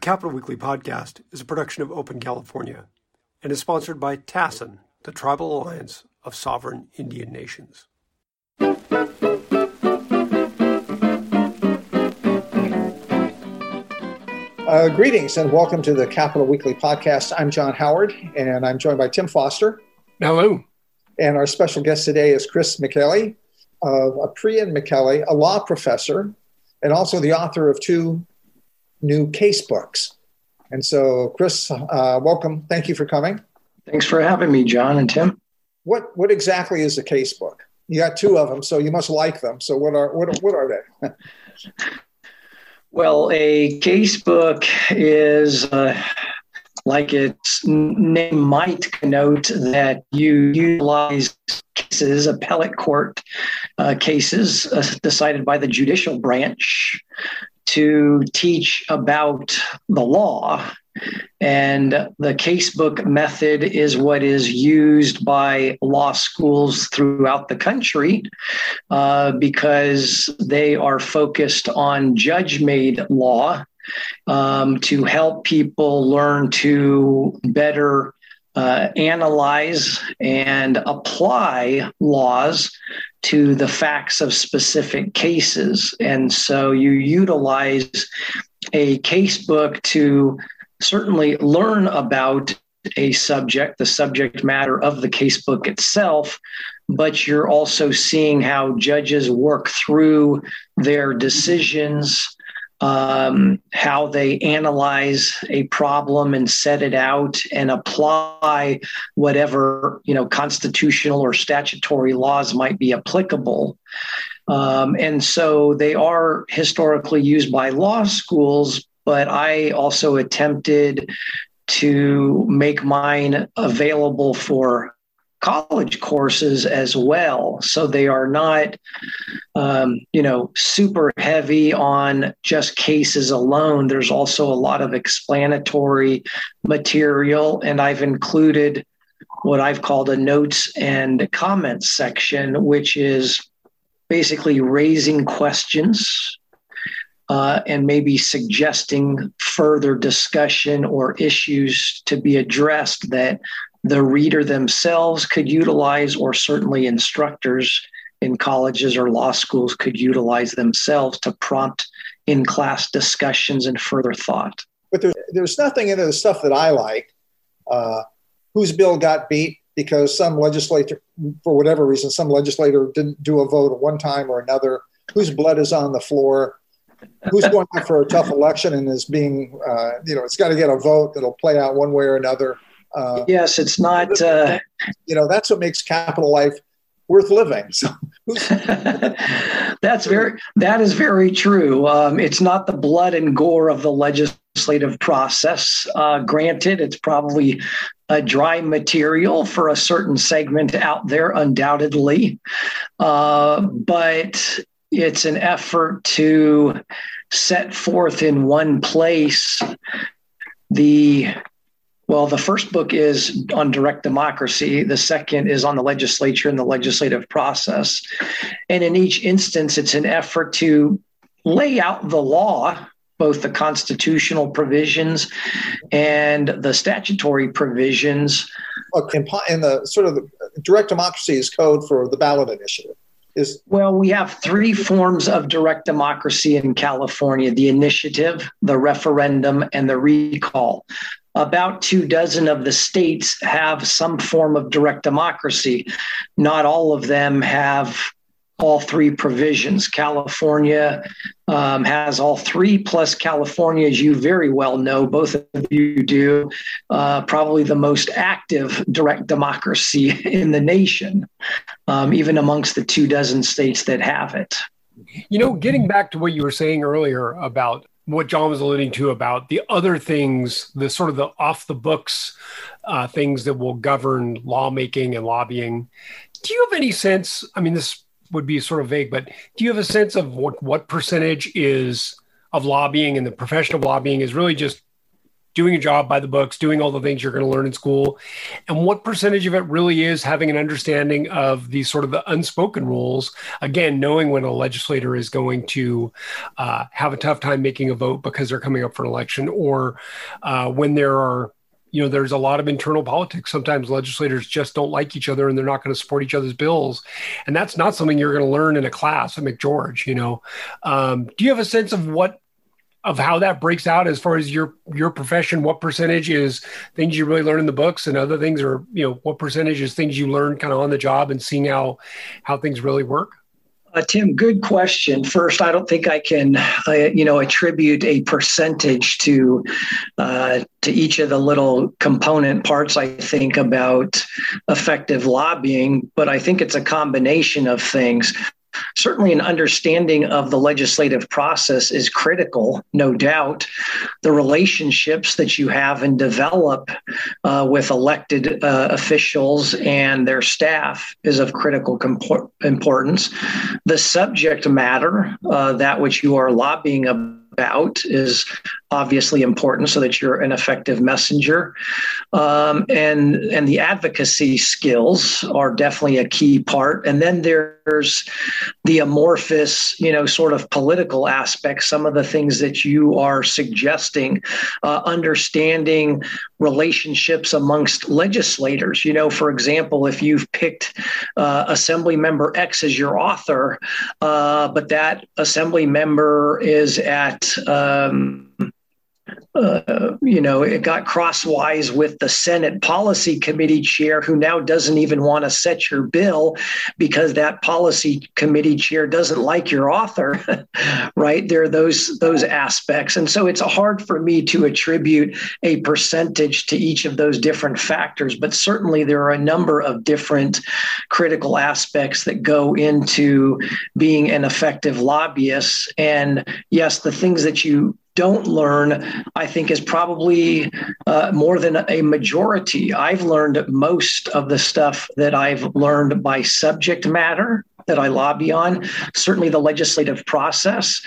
The Capital Weekly podcast is a production of Open California and is sponsored by TASIN, the Tribal Alliance of Sovereign Indian Nations. Uh, greetings and welcome to the Capital Weekly podcast. I'm John Howard and I'm joined by Tim Foster. Hello. And our special guest today is Chris Micheli of Aprea and Micheli, a law professor and also the author of two new case books. And so, Chris, uh, welcome. Thank you for coming. Thanks for having me, John and Tim. What what exactly is a case book? You got two of them, so you must like them. So, what are what what are they? well, a case book is. Uh, like its name might connote that you utilize cases, appellate court uh, cases uh, decided by the judicial branch to teach about the law. And the casebook method is what is used by law schools throughout the country uh, because they are focused on judge made law um, to help people learn to better uh, analyze and apply laws to the facts of specific cases. And so you utilize a casebook to certainly learn about a subject, the subject matter of the casebook itself, but you're also seeing how judges work through their decisions um, how they analyze a problem and set it out and apply whatever you know constitutional or statutory laws might be applicable. Um, and so they are historically used by law schools, but I also attempted to make mine available for college courses as well. So they are not, um, you know, super heavy on just cases alone. There's also a lot of explanatory material, and I've included what I've called a notes and comments section, which is basically raising questions. Uh, and maybe suggesting further discussion or issues to be addressed that the reader themselves could utilize, or certainly instructors in colleges or law schools could utilize themselves to prompt in class discussions and further thought. But there's, there's nothing in the stuff that I like. Uh, whose bill got beat because some legislator, for whatever reason, some legislator didn't do a vote at one time or another, whose blood is on the floor, who's going for a tough election and is being, uh, you know, it's got to get a vote that'll play out one way or another. Uh, yes, it's not. Uh, you know, that's what makes capital life worth living. So that's very that is very true. Um, it's not the blood and gore of the legislative process. Uh, granted, it's probably a dry material for a certain segment out there, undoubtedly, uh, but it's an effort to set forth in one place the well, the first book is on direct democracy. The second is on the legislature and the legislative process. And in each instance, it's an effort to lay out the law, both the constitutional provisions and the statutory provisions. In the sort of the direct democracy is code for the ballot initiative. Is well, we have three forms of direct democracy in California the initiative, the referendum, and the recall about two dozen of the states have some form of direct democracy. Not all of them have all three provisions. California um, has all three, plus California, as you very well know, both of you do, uh, probably the most active direct democracy in the nation, um, even amongst the two dozen states that have it. You know, getting back to what you were saying earlier about what John was alluding to about the other things, the sort of the off the books uh, things that will govern lawmaking and lobbying. Do you have any sense? I mean, this would be sort of vague, but do you have a sense of what what percentage is of lobbying and the profession of lobbying is really just doing a job by the books, doing all the things you're going to learn in school, and what percentage of it really is having an understanding of the sort of the unspoken rules. Again, knowing when a legislator is going to uh, have a tough time making a vote because they're coming up for an election, or uh, when there are you know there's a lot of internal politics. Sometimes legislators just don't like each other and they're not going to support each other's bills. And that's not something you're going to learn in a class at mcgeorge you know? Um, do you have a sense of what of how that breaks out as far as your your profession? What percentage is things you really learn in the books and other things or you know what percentage is things you learn kind of on the job and seeing how how things really work uh, Tim, good question. First, I don't think I can, uh, you know, attribute a percentage to uh, to each of the little component parts. I think about effective lobbying, but I think it's a combination of things certainly an understanding of the legislative process is critical, no doubt. The relationships that you have and develop uh, with elected uh, officials and their staff is of critical importance. The subject matter, uh, that which you are lobbying about about is obviously important so that you're an effective messenger. Um, and, and the advocacy skills are definitely a key part. And then there's the amorphous, you know, sort of political aspects, some of the things that you are suggesting, uh, understanding relationships amongst legislators. You know, for example, if you've picked uh, Assembly Member X as your author, uh, but that Assembly member is at um, uh, you know, it got crosswise with the Senate Policy Committee chair, who now doesn't even want to set your bill because that policy committee chair doesn't like your author, right? There are those those aspects, and so it's hard for me to attribute a percentage to each of those different factors. But certainly, there are a number of different critical aspects that go into being an effective lobbyist. And yes, the things that you don't learn, I think, is probably uh, more than a majority. I've learned most of the stuff that I've learned by subject matter that I lobby on. Certainly, the legislative process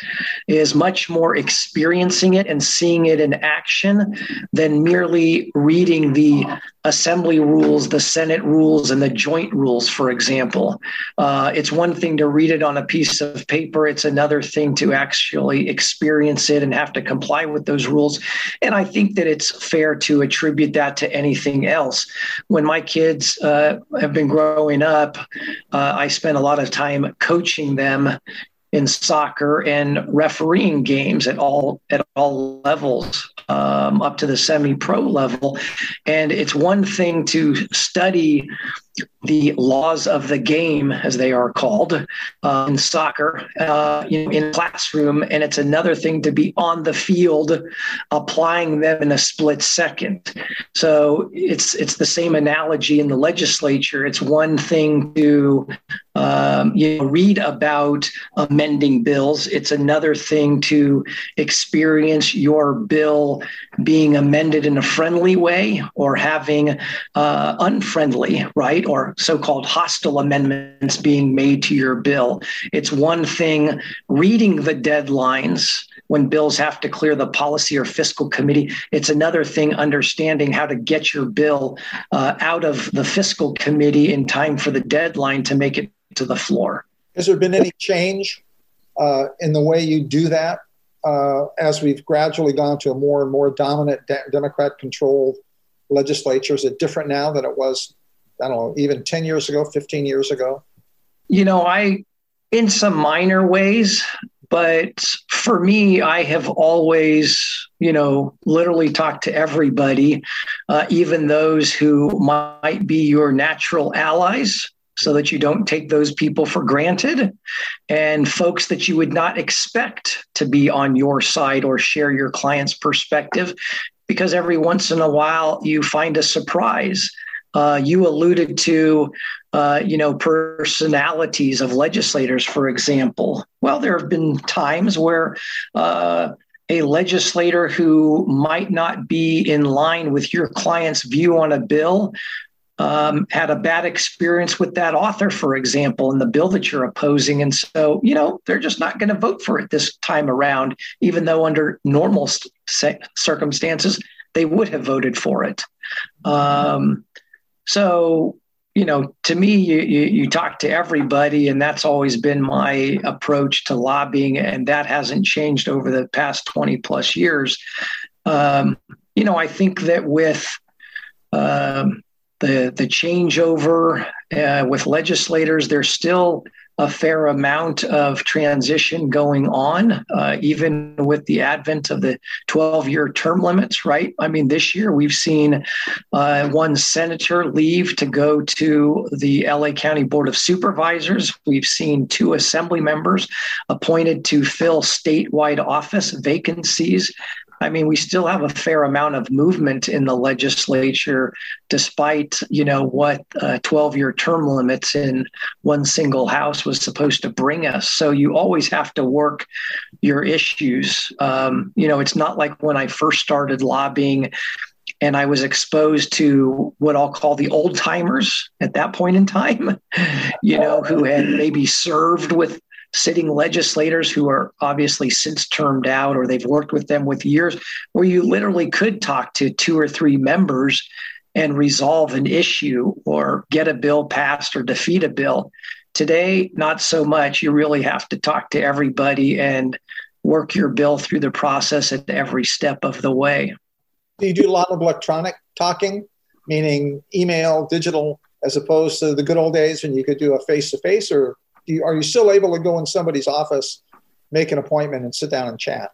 is much more experiencing it and seeing it in action than merely reading the assembly rules, the Senate rules, and the joint rules, for example. Uh, it's one thing to read it on a piece of paper, it's another thing to actually experience it and have to comply with those rules. And I think that it's fair to attribute that to anything else. When my kids uh, have been growing up, uh, I spent a lot of time coaching them in soccer and refereeing games at all at all levels um, up to the semi-pro level. And it's one thing to study the laws of the game, as they are called uh, in soccer, uh, in, classroom, and it's another thing to be on the field, applying them in a split second. So it's it's the same analogy in the legislature. It's one thing to um, you know, read about amending bills. It's another thing to experience your bill being amended in a friendly way or having uh, unfriendly, right? Or so called hostile amendments being made to your bill. It's one thing reading the deadlines when bills have to clear the policy or fiscal committee. It's another thing understanding how to get your bill uh, out of the fiscal committee in time for the deadline to make it to the floor. Has there been any change uh, in the way you do that uh, as we've gradually gone to a more and more dominant de- Democrat controlled legislature? Is it different now than it was I don't know, even 10 years ago, 15 years ago? You know, I, in some minor ways, but for me, I have always, you know, literally talked to everybody, uh, even those who might be your natural allies, so that you don't take those people for granted, and folks that you would not expect to be on your side or share your client's perspective, because every once in a while you find a surprise uh, you alluded to, uh, you know, personalities of legislators, for example. Well, there have been times where uh, a legislator who might not be in line with your client's view on a bill um, had a bad experience with that author, for example, in the bill that you're opposing. And so, you know, they're just not going to vote for it this time around, even though under normal st- circumstances, they would have voted for it. Um, so, you know, to me, you, you, you talk to everybody, and that's always been my approach to lobbying, and that hasn't changed over the past 20 plus years. Um, you know, I think that with um, the the changeover uh, with legislators, there's still a fair amount of transition going on, uh, even with the advent of the 12 year term limits, right? I mean, this year we've seen uh, one senator leave to go to the LA County Board of Supervisors. We've seen two assembly members appointed to fill statewide office vacancies. I mean, we still have a fair amount of movement in the legislature, despite you know what 12-year term limits in one single house was supposed to bring us. So you always have to work your issues. Um, you know, it's not like when I first started lobbying and I was exposed to what I'll call the old timers at that point in time, you know, who had maybe served with sitting legislators who are obviously since termed out or they've worked with them with years, where you literally could talk to two or three members and resolve an issue or get a bill passed or defeat a bill. Today, not so much. You really have to talk to everybody and work your bill through the process at every step of the way. Do you do a lot of electronic talking, meaning email, digital, as opposed to the good old days when you could do a face to face, or you, are you still able to go in somebody's office, make an appointment, and sit down and chat?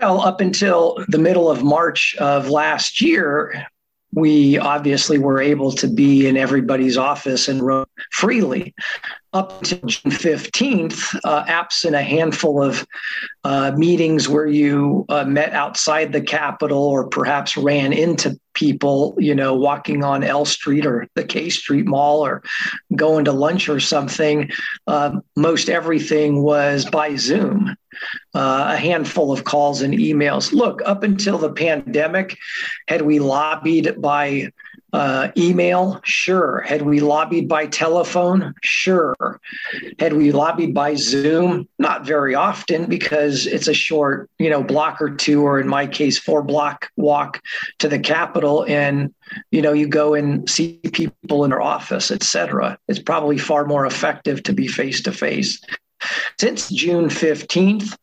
Well, up until the middle of March of last year, we obviously were able to be in everybody's office and roam freely. Up to June 15th, uh, absent a handful of uh, meetings where you uh, met outside the Capitol or perhaps ran into people, you know, walking on L Street or the K Street Mall or going to lunch or something, uh, most everything was by Zoom. Uh, a handful of calls and emails. Look, up until the pandemic, had we lobbied by uh, email? Sure. Had we lobbied by telephone? Sure. Had we lobbied by Zoom? Not very often because it's a short, you know, block or two, or in my case, four block walk to the Capitol, and you know, you go and see people in their office, et cetera. It's probably far more effective to be face to face. Since June 15th,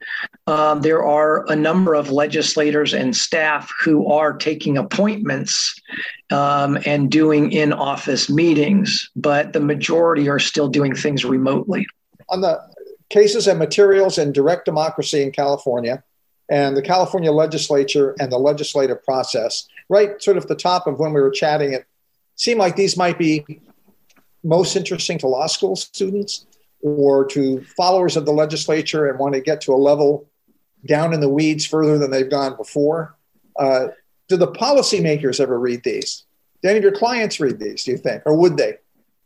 um, there are a number of legislators and staff who are taking appointments um, and doing in office meetings, but the majority are still doing things remotely. On the cases and materials and direct democracy in California and the California legislature and the legislative process, right sort of the top of when we were chatting, it seemed like these might be most interesting to law school students or to followers of the legislature and want to get to a level down in the weeds further than they've gone before. Uh, do the policymakers ever read these? Do any of your clients read these, do you think, or would they?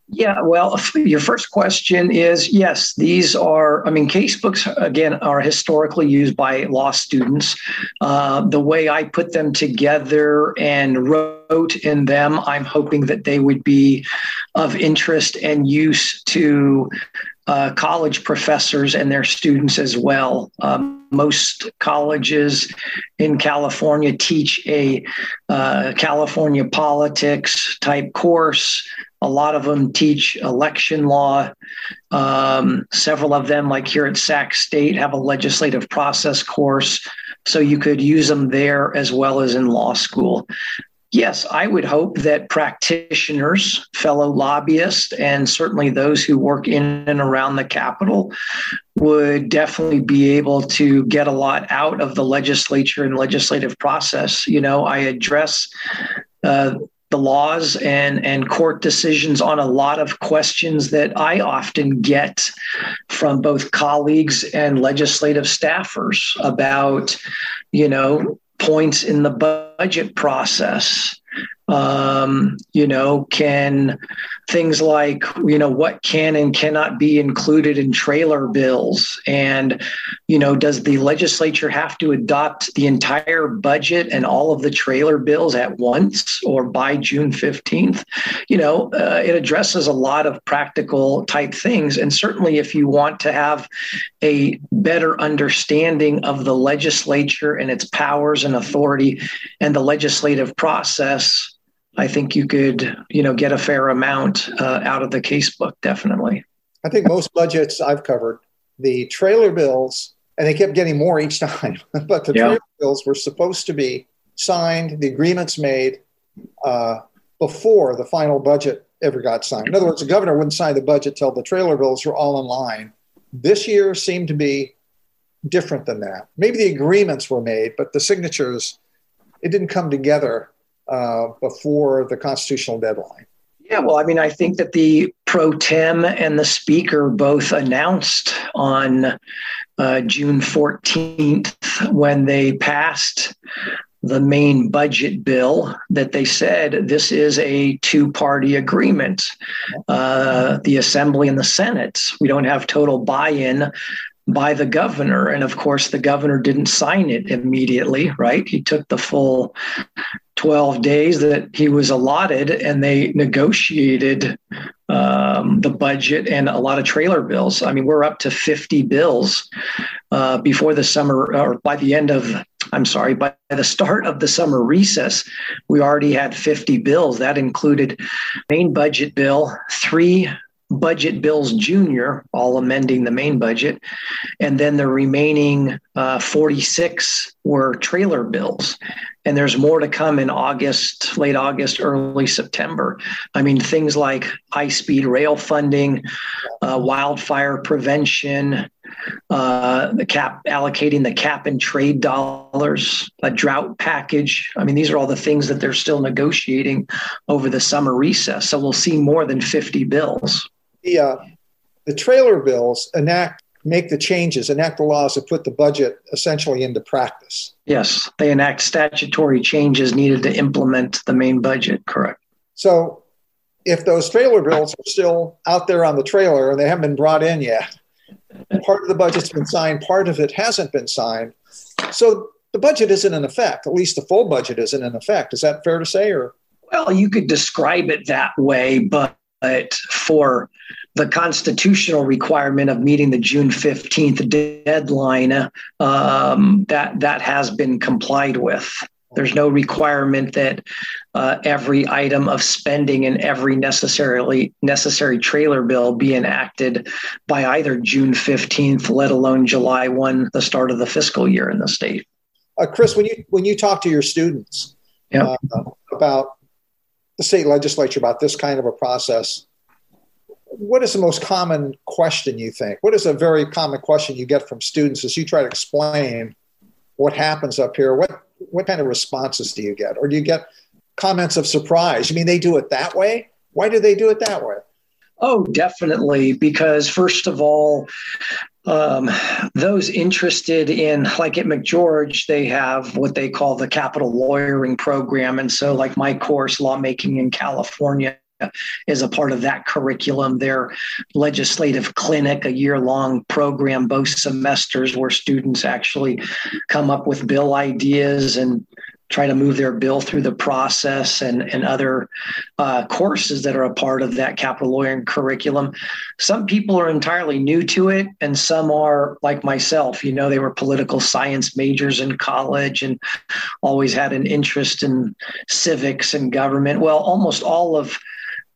Yeah, well, your first question is yes, these are, I mean, casebooks, again, are historically used by law students. Uh, the way I put them together and wrote in them, I'm hoping that they would be of interest and use to uh, college professors and their students as well. Um, most colleges in California teach a uh, California politics type course. A lot of them teach election law. Um, several of them, like here at Sac State, have a legislative process course. So you could use them there as well as in law school. Yes, I would hope that practitioners, fellow lobbyists, and certainly those who work in and around the Capitol would definitely be able to get a lot out of the legislature and legislative process. You know, I address uh, the laws and, and court decisions on a lot of questions that I often get from both colleagues and legislative staffers about, you know, points in the budget process, Um, you know, can things like, you know, what can and cannot be included in trailer bills? And, you know, does the legislature have to adopt the entire budget and all of the trailer bills at once or by June 15th? You know, uh, it addresses a lot of practical type things. And certainly, if you want to have a better understanding of the legislature and its powers and authority and the legislative process, I think you could, you know, get a fair amount uh, out of the casebook. Definitely. I think most budgets I've covered, the trailer bills, and they kept getting more each time, but the yeah. trailer bills were supposed to be signed, the agreements made uh, before the final budget ever got signed. In other words, the governor wouldn't sign the budget till the trailer bills were all in line. This year seemed to be different than that. Maybe the agreements were made, but the signatures, it didn't come together uh, before the constitutional deadline. Yeah, well, I mean, I think that the pro tem and the speaker both announced on uh, June 14th when they passed the main budget bill that they said this is a two party agreement. Uh, the Assembly and the Senate, we don't have total buy in by the governor. And of course, the governor didn't sign it immediately, right? He took the full 12 days that he was allotted and they negotiated um, the budget and a lot of trailer bills. I mean, we're up to 50 bills uh, before the summer or by the end of, I'm sorry, by the start of the summer recess, we already had 50 bills. That included main budget bill, three budget bills junior, all amending the main budget. And then the remaining uh, 46 were trailer bills. And there's more to come in August, late August, early September. I mean, things like high speed rail funding, uh, wildfire prevention, uh, the cap allocating the cap and trade dollars, a drought package. I mean, these are all the things that they're still negotiating over the summer recess. So we'll see more than 50 bills the uh, the trailer bills enact make the changes, enact the laws that put the budget essentially into practice. Yes, they enact statutory changes needed to implement the main budget. Correct. So, if those trailer bills are still out there on the trailer and they haven't been brought in yet, part of the budget's been signed, part of it hasn't been signed. So the budget isn't in effect. At least the full budget isn't in effect. Is that fair to say? Or well, you could describe it that way, but for the constitutional requirement of meeting the June 15th deadline, um, that, that has been complied with. There's no requirement that uh, every item of spending and every necessarily necessary trailer bill be enacted by either June 15th, let alone July 1, the start of the fiscal year in the state. Uh, Chris, when you when you talk to your students yep. uh, about the state legislature about this kind of a process, what is the most common question you think? What is a very common question you get from students as you try to explain what happens up here? What what kind of responses do you get, or do you get comments of surprise? I mean, they do it that way. Why do they do it that way? Oh, definitely. Because first of all, um, those interested in, like at McGeorge, they have what they call the capital lawyering program. And so, like my course, Lawmaking in California, is a part of that curriculum. Their legislative clinic, a year long program, both semesters, where students actually come up with bill ideas and try to move their bill through the process and, and other uh, courses that are a part of that capital lawyering curriculum. Some people are entirely new to it, and some are like myself. You know, they were political science majors in college and always had an interest in civics and government. Well, almost all of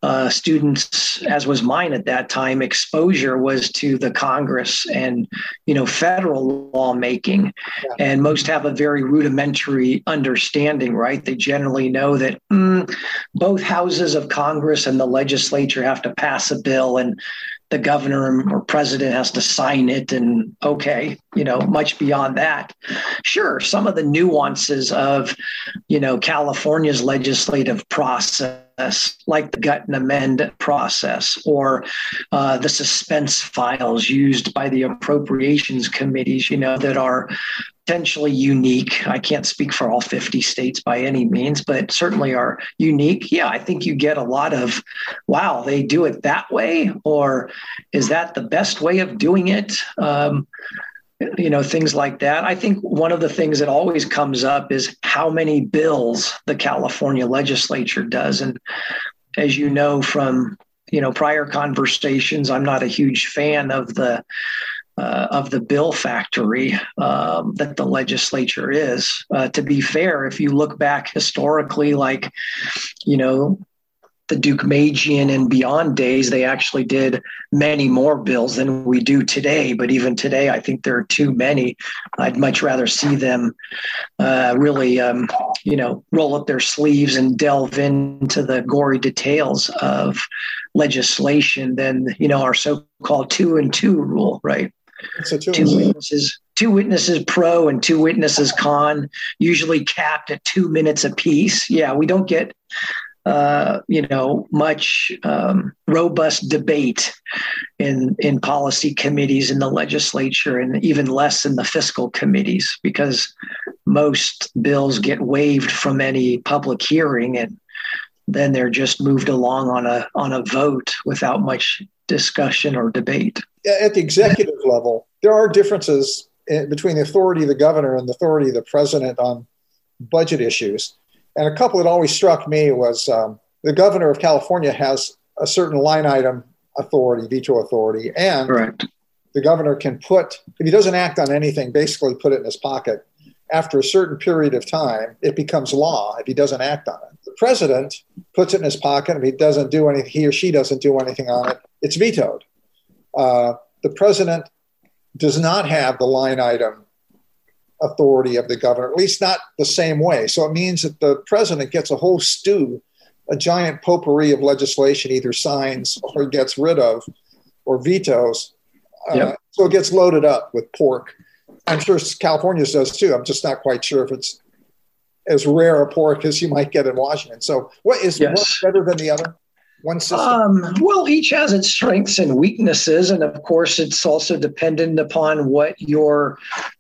uh, students, as was mine at that time, exposure was to the Congress and you know federal lawmaking, yeah. and most have a very rudimentary understanding. Right? They generally know that mm, both houses of Congress and the legislature have to pass a bill, and the governor or president has to sign it and okay you know much beyond that sure some of the nuances of you know california's legislative process like the gut and amend process or uh, the suspense files used by the appropriations committees, you know, that are potentially unique. I can't speak for all 50 states by any means, but certainly are unique. Yeah, I think you get a lot of, wow, they do it that way, or is that the best way of doing it? Um, you know, things like that. I think one of the things that always comes up is how many bills the California legislature does. And as you know from you know prior conversations, I'm not a huge fan of the uh, of the bill factory um, that the legislature is. Uh, to be fair, if you look back historically, like, you know, the Deukmejian and beyond days, they actually did many more bills than we do today. But even today, I think there are too many. I'd much rather see them uh, really, um, you know, roll up their sleeves and delve into the gory details of legislation than, you know, our so called two and two rule, right? Two witnesses, two witnesses pro and two witnesses con, usually capped at two minutes apiece. Yeah, we don't get uh, you know, much um, robust debate in in policy committees in the legislature, and even less in the fiscal committees, because most bills get waived from any public hearing, and then they're just moved along on a on a vote without much discussion or debate. At the executive level, there are differences between the authority of the governor and the authority of the president on budget issues. And a couple that always struck me was um, the governor of California has a certain line item authority, veto authority, and Correct. the governor can put, if he doesn't act on anything, basically put it in his pocket. After a certain period of time, it becomes law if he doesn't act on it. The president puts it in his pocket. If he doesn't do anything, he or she doesn't do anything on it, it's vetoed. Uh, the president does not have the line item authority of the governor, at least not the same way. So it means that the president gets a whole stew, a giant potpourri of legislation, either signs or gets rid of or vetoes. Uh, so it gets loaded up with pork. I'm sure California's does too. I'm just not quite sure if it's as rare a pork as you might get in Washington. So what is yes. one better than the other? One system? Um, well, each has its strengths and weaknesses. And of course, it's also dependent upon what your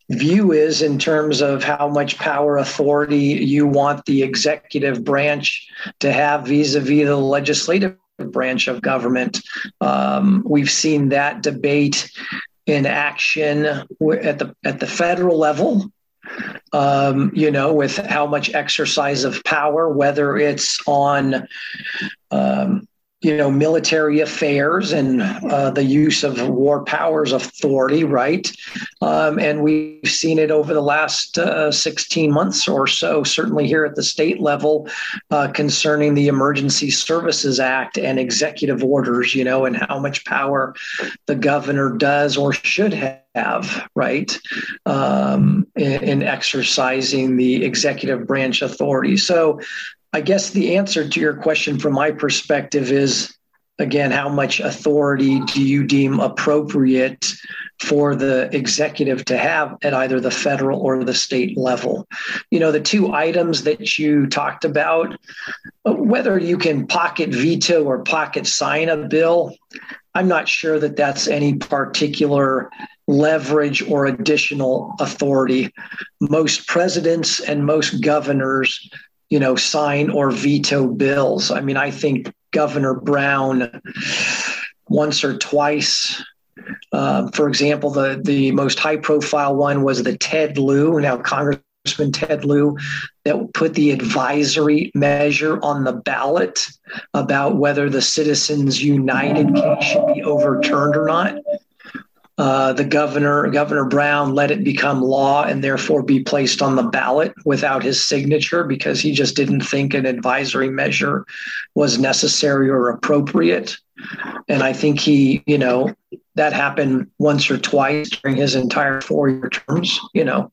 view is in terms of how much power authority you want the executive branch to have vis a vis the legislative branch of government. Um, we've seen that debate in action at the at the federal level um, you know, with how much exercise of power, whether it's on um, you know, military affairs and uh, the use of war powers authority, right? Um, and we've seen it over the last uh, 16 months or so, certainly here at the state level, uh, concerning the Emergency Services Act and executive orders, you know, and how much power the governor does or should have right um, in, in, exercising the executive branch authority so I guess the answer to your question from my perspective is again, how much authority do you deem appropriate for the executive to have at either the federal or the state level? You know, the two items that you talked about, whether you can pocket veto or pocket sign a bill, I'm not sure that that's any particular leverage or additional authority. Most presidents and most governors you know, sign or veto bills. I mean, I think Governor Brown once or twice. Uh, for example, the the most high profile one was the Ted Lieu. Now, Congressman Ted Lieu that put the advisory measure on the ballot about whether the Citizens United case should be overturned or not. Uh, the governor, Governor Brown, let it become law and therefore be placed on the ballot without his signature because he just didn't think an advisory measure was necessary or appropriate. And I think he, you know, that happened once or twice during his entire four year terms, you know.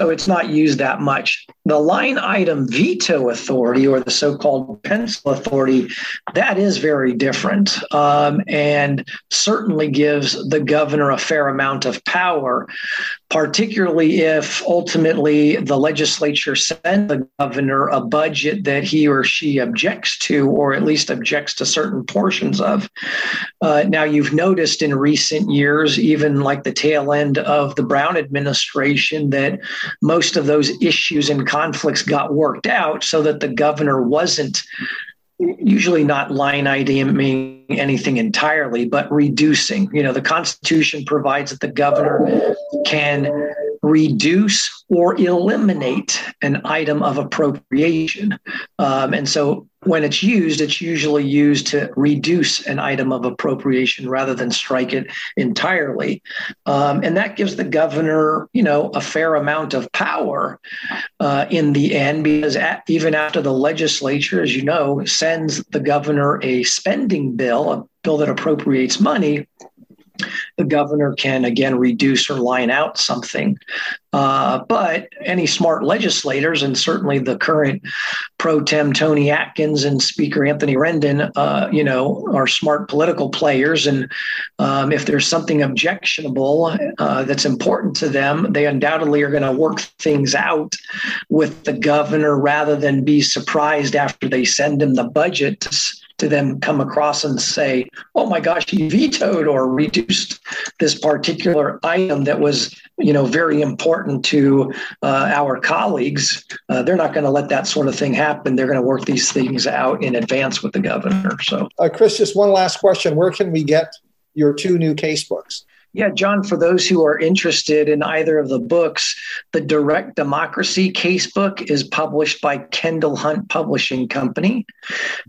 So it's not used that much. The line item veto authority or the so called pencil authority, that is very different um, and certainly gives the governor a fair amount of power. particularly if ultimately the legislature sends the governor a budget that he or she objects to, or at least objects to certain portions of. Uh, now, you've noticed in recent years, even like the tail end of the Brown administration, that most of those issues and conflicts got worked out so that the governor wasn't usually not line iteming anything entirely, but reducing. You know, the Constitution provides that the governor can reduce or eliminate an item of appropriation. Um, and so when it's used, it's usually used to reduce an item of appropriation rather than strike it entirely. Um, and that gives the governor, you know, a fair amount of power uh, in the end, because at, even after the legislature, as you know, sends the governor a spending bill, a bill that appropriates money, the governor can again reduce or line out something. Uh, but any smart legislators, and certainly the current pro tem Toni Atkins and Speaker Anthony Rendon, uh, you know, are smart political players. And um, if there's something objectionable uh, that's important to them, they undoubtedly are going to work things out with the governor rather than be surprised after they send him the budget to, then come across and say, oh my gosh, he vetoed or reduced this particular item that was, you know, very important to uh, our colleagues. Uh, they're not going to let that sort of thing happen. They're going to work these things out in advance with the governor. So, uh, Chris, just one last question. Where can we get your two new case books? Yeah, John, for those who are interested in either of the books, the Direct Democracy Casebook is published by Kendall Hunt Publishing Company,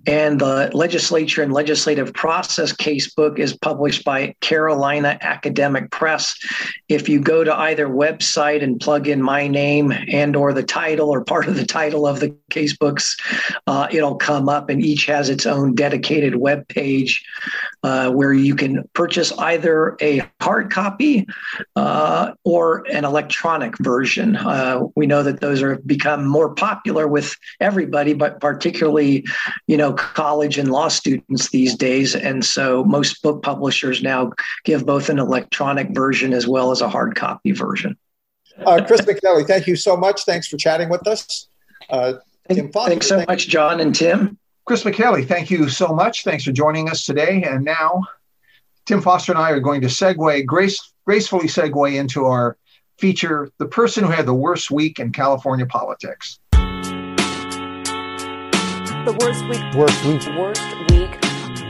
and the Legislature and Legislative Process Casebook is published by Carolina Academic Press. If you go to either website and plug in my name and or the title or part of the title of the casebooks, uh, it'll come up, and each has its own dedicated web page uh, where you can purchase either a hard hard copy uh, or an electronic version. Uh, we know that those have become more popular with everybody, but particularly, you know, college and law students these days. And so most book publishers now give both an electronic version as well as a hard copy version. Uh, Chris Micheli, thank you so much. Thanks for chatting with us. Uh, Tim Foster, Thanks so thank much, John and Tim. Chris Micheli, thank you so much. Thanks for joining us today. And now Tim Foster and I are going to segue, grace, gracefully segue into our feature The Person Who Had the Worst Week in California Politics. The worst week. Worst week. Worst week.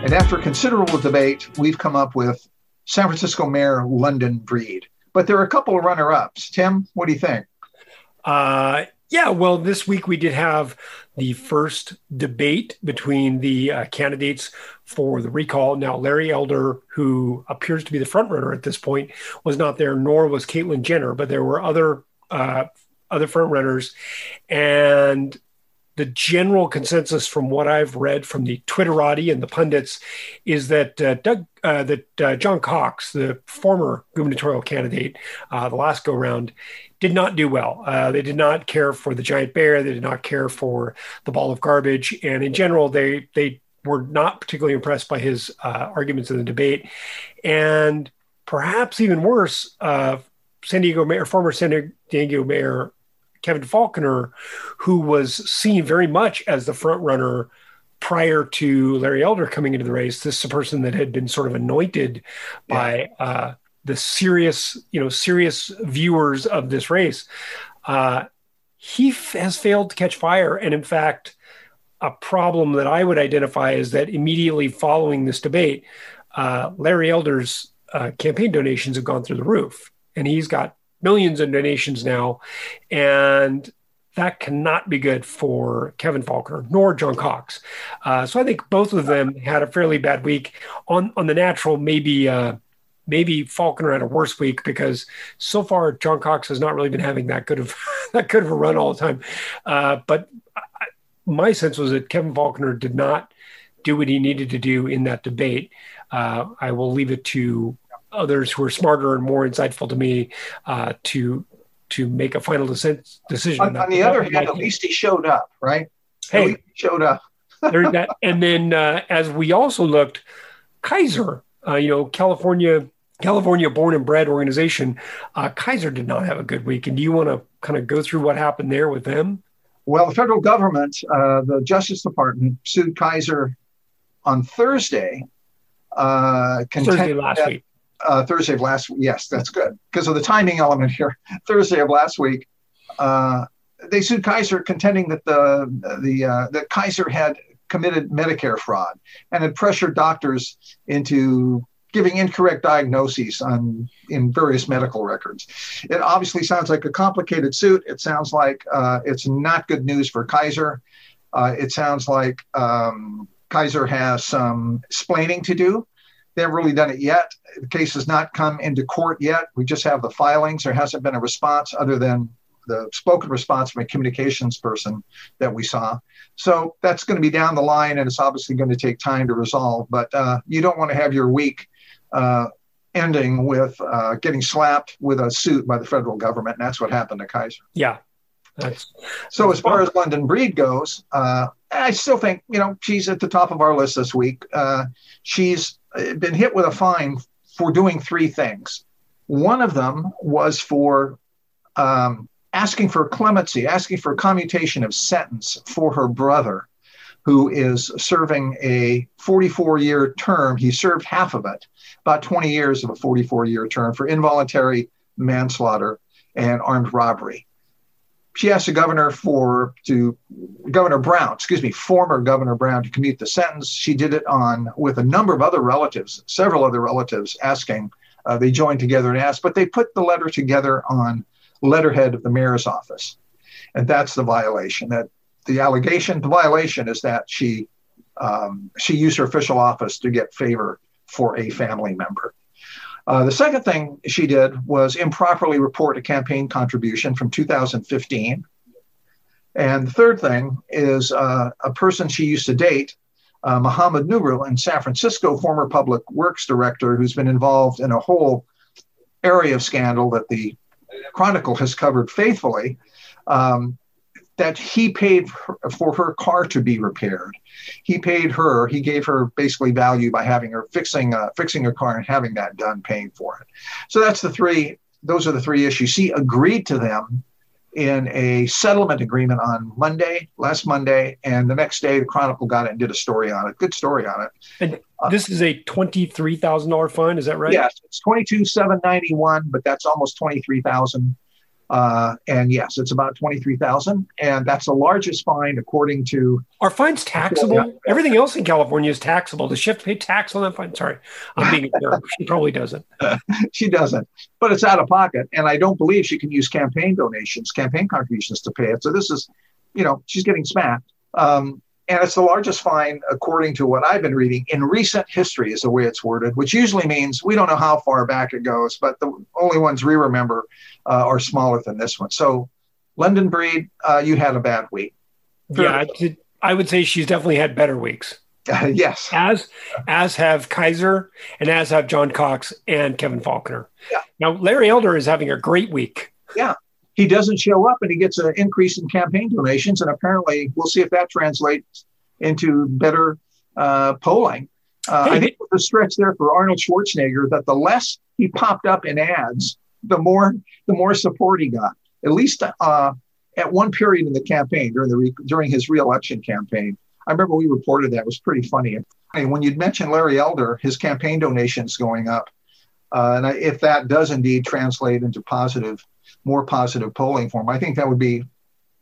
And after considerable debate, we've come up with San Francisco Mayor London Breed. But there are a couple of runner ups. Tim, what do you think? Uh, yeah, well, this week we did have the first debate between the uh, candidates for the recall. Now, Larry Elder, who appears to be the frontrunner at this point, was not there, nor was Caitlyn Jenner, but there were other uh, other frontrunners, and the general consensus from what I've read from the Twitterati and the pundits is that uh, Doug, uh, that uh, John Cox, the former gubernatorial candidate, uh, the last go round, did not do well. Uh, they did not care for the giant bear. They did not care for the ball of garbage, and in general, they they were not particularly impressed by his uh, arguments in the debate, and perhaps even worse, San Diego mayor, former San Diego mayor Kevin Faulconer, who was seen very much as the front runner prior to Larry Elder coming into the race. This is a person that had been sort of anointed yeah. by uh, the serious, you know, serious viewers of this race. Uh, he f- has failed to catch fire, and in fact, a problem that I would identify is that immediately following this debate, uh, Larry Elder's uh, campaign donations have gone through the roof, and he's got millions in donations now, and that cannot be good for Kevin Faulconer nor John Cox. Uh, so I think both of them had a fairly bad week. On on the natural, maybe uh, maybe Faulconer had a worse week because so far John Cox has not really been having that good of that good of a run all the time. Uh, but I, my sense was that Kevin Faulconer did not do what he needed to do in that debate. Uh, I will leave it to others who are smarter and more insightful to me uh, to to make a final decision. On, on the other hand, at least he showed up, right? Hey, he showed up. and then uh, as we also looked, Kaiser, uh, you know, California California born and bred organization, uh, Kaiser did not have a good week. And do you want to kind of go through what happened there with them? Well, the federal government, uh, the Justice Department, sued Kaiser on Thursday. Uh, Thursday last that, week. Uh, Thursday of last week. Yes, that's good because of the timing element here. Thursday of last week, uh, they sued Kaiser, contending that the the uh, that Kaiser had committed Medicare fraud and had pressured doctors into giving incorrect diagnoses on in various medical records. It obviously sounds like a complicated suit. It sounds like uh, it's not good news for Kaiser. Uh, it sounds like um, Kaiser has some explaining to do. They haven't really done it yet. The case has not come into court yet. We just have the filings. There hasn't been a response other than the spoken response from a communications person that we saw. So that's going to be down the line, and it's obviously going to take time to resolve. But uh, you don't want to have your week uh, ending with uh, getting slapped with a suit by the federal government, and that's what happened to Kaiser. Yeah. That's, so as far as London Breed goes, uh, I still think you know she's at the top of our list this week. Uh, she's been hit with a fine for doing three things. One of them was for um, asking for clemency, asking for commutation of sentence for her brother, who is serving a 44 year term. He served half of it, about 20 years of a 44 year term for involuntary manslaughter and armed robbery. She asked the governor for to Governor Brown, excuse me, former Governor Brown to commute the sentence. She did it on with a number of other relatives, several other relatives asking. Uh, they joined together and asked, but they put the letter together on letterhead of the mayor's office, and that's the violation. That the allegation, the violation is that she um, she used her official office to get favor for a family member. Uh, the second thing she did was improperly report a campaign contribution from 2015. And the third thing is uh, a person she used to date, uh, Muhammad Nuru in San Francisco, former public works director, who's been involved in a whole area of scandal that the Chronicle has covered faithfully. Um, that he paid for her car to be repaired. He paid her. He gave her basically value by having her fixing uh, fixing her car and having that done, paying for it. So that's the three. Those are the three issues. She agreed to them in a settlement agreement on Monday, last Monday, and the next day the Chronicle got it and did a story on it. Good story on it. And this is a twenty-three thousand dollar fine. Is that right? Yes, it's twenty-two seven ninety-one, but that's almost twenty-three thousand. Uh, and yes, it's about twenty-three thousand, and that's the largest fine according to. Are fines taxable? Yeah. Everything else in California is taxable. Does she have to pay tax on that fine? Sorry, I'm being a. She probably doesn't. she doesn't, but it's out of pocket, and I don't believe she can use campaign donations, campaign contributions to pay it. So this is, you know, she's getting smacked. Um, and it's the largest fine, according to what I've been reading, in recent history, is the way it's worded, which usually means we don't know how far back it goes, but the only ones we remember uh, are smaller than this one. So, London Breed, uh, you had a bad week. Yeah, I, I would say she's definitely had better weeks. Uh, yes, as as have Kaiser and as have John Cox and Kevin Faulconer. Yeah. Now Larry Elder is having a great week. Yeah, he doesn't show up and he gets an increase in campaign donations. And apparently, we'll see if that translates into better uh, polling. Uh, I think the stretch there for Arnold Schwarzenegger that the less he popped up in ads, the more the more support he got. At least uh, at one period in the campaign during the re- during his reelection campaign, I remember we reported that it was pretty funny. And when you'd mentioned Larry Elder, his campaign donations going up, uh, and I, if that does indeed translate into positive more positive polling for him. I think that would be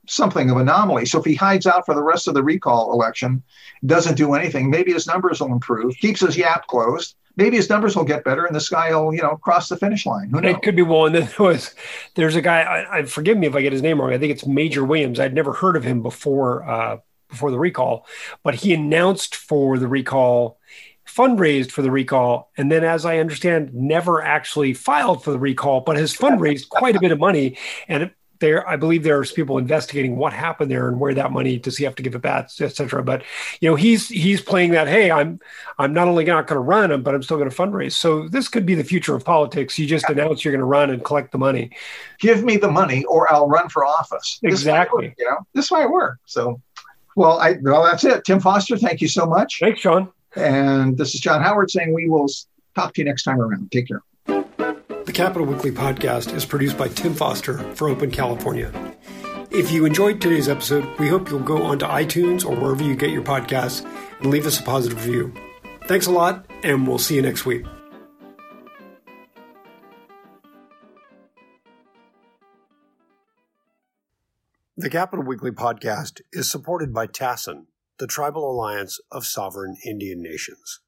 something of an anomaly. So if he hides out for the rest of the recall election, doesn't do anything, maybe his numbers will improve, keeps his yap closed. Maybe his numbers will get better, and this guy will, you know, cross the finish line. Who knows? It could be one. There was, there's a guy. I, I, forgive me if I get his name wrong. I think it's Major Williams. I'd never heard of him before uh, before the recall, but he announced for the recall fundraised for the recall, and then, as I understand, never actually filed for the recall, but has fundraised quite a bit of money. And there, I believe there's people investigating what happened there and where that money does he have to give it back, etc. But you know, he's he's playing that. Hey, I'm I'm not only not going to run, but I'm still going to fundraise. So this could be the future of politics. You just announce you're going to run and collect the money. Give me the money, or I'll run for office. Exactly. Work, you know, this might work. So, well, I well, that's it. Tim Foster, thank you so much. Thanks, Sean. And this is John Howard saying we will talk to you next time around. Take care. The Capitol Weekly podcast is produced by Tim Foster for Open California. If you enjoyed today's episode, we hope you'll go onto iTunes or wherever you get your podcasts and leave us a positive review. Thanks a lot, and we'll see you next week. The Capitol Weekly podcast is supported by TASIN, the Tribal Alliance of Sovereign Indian Nations.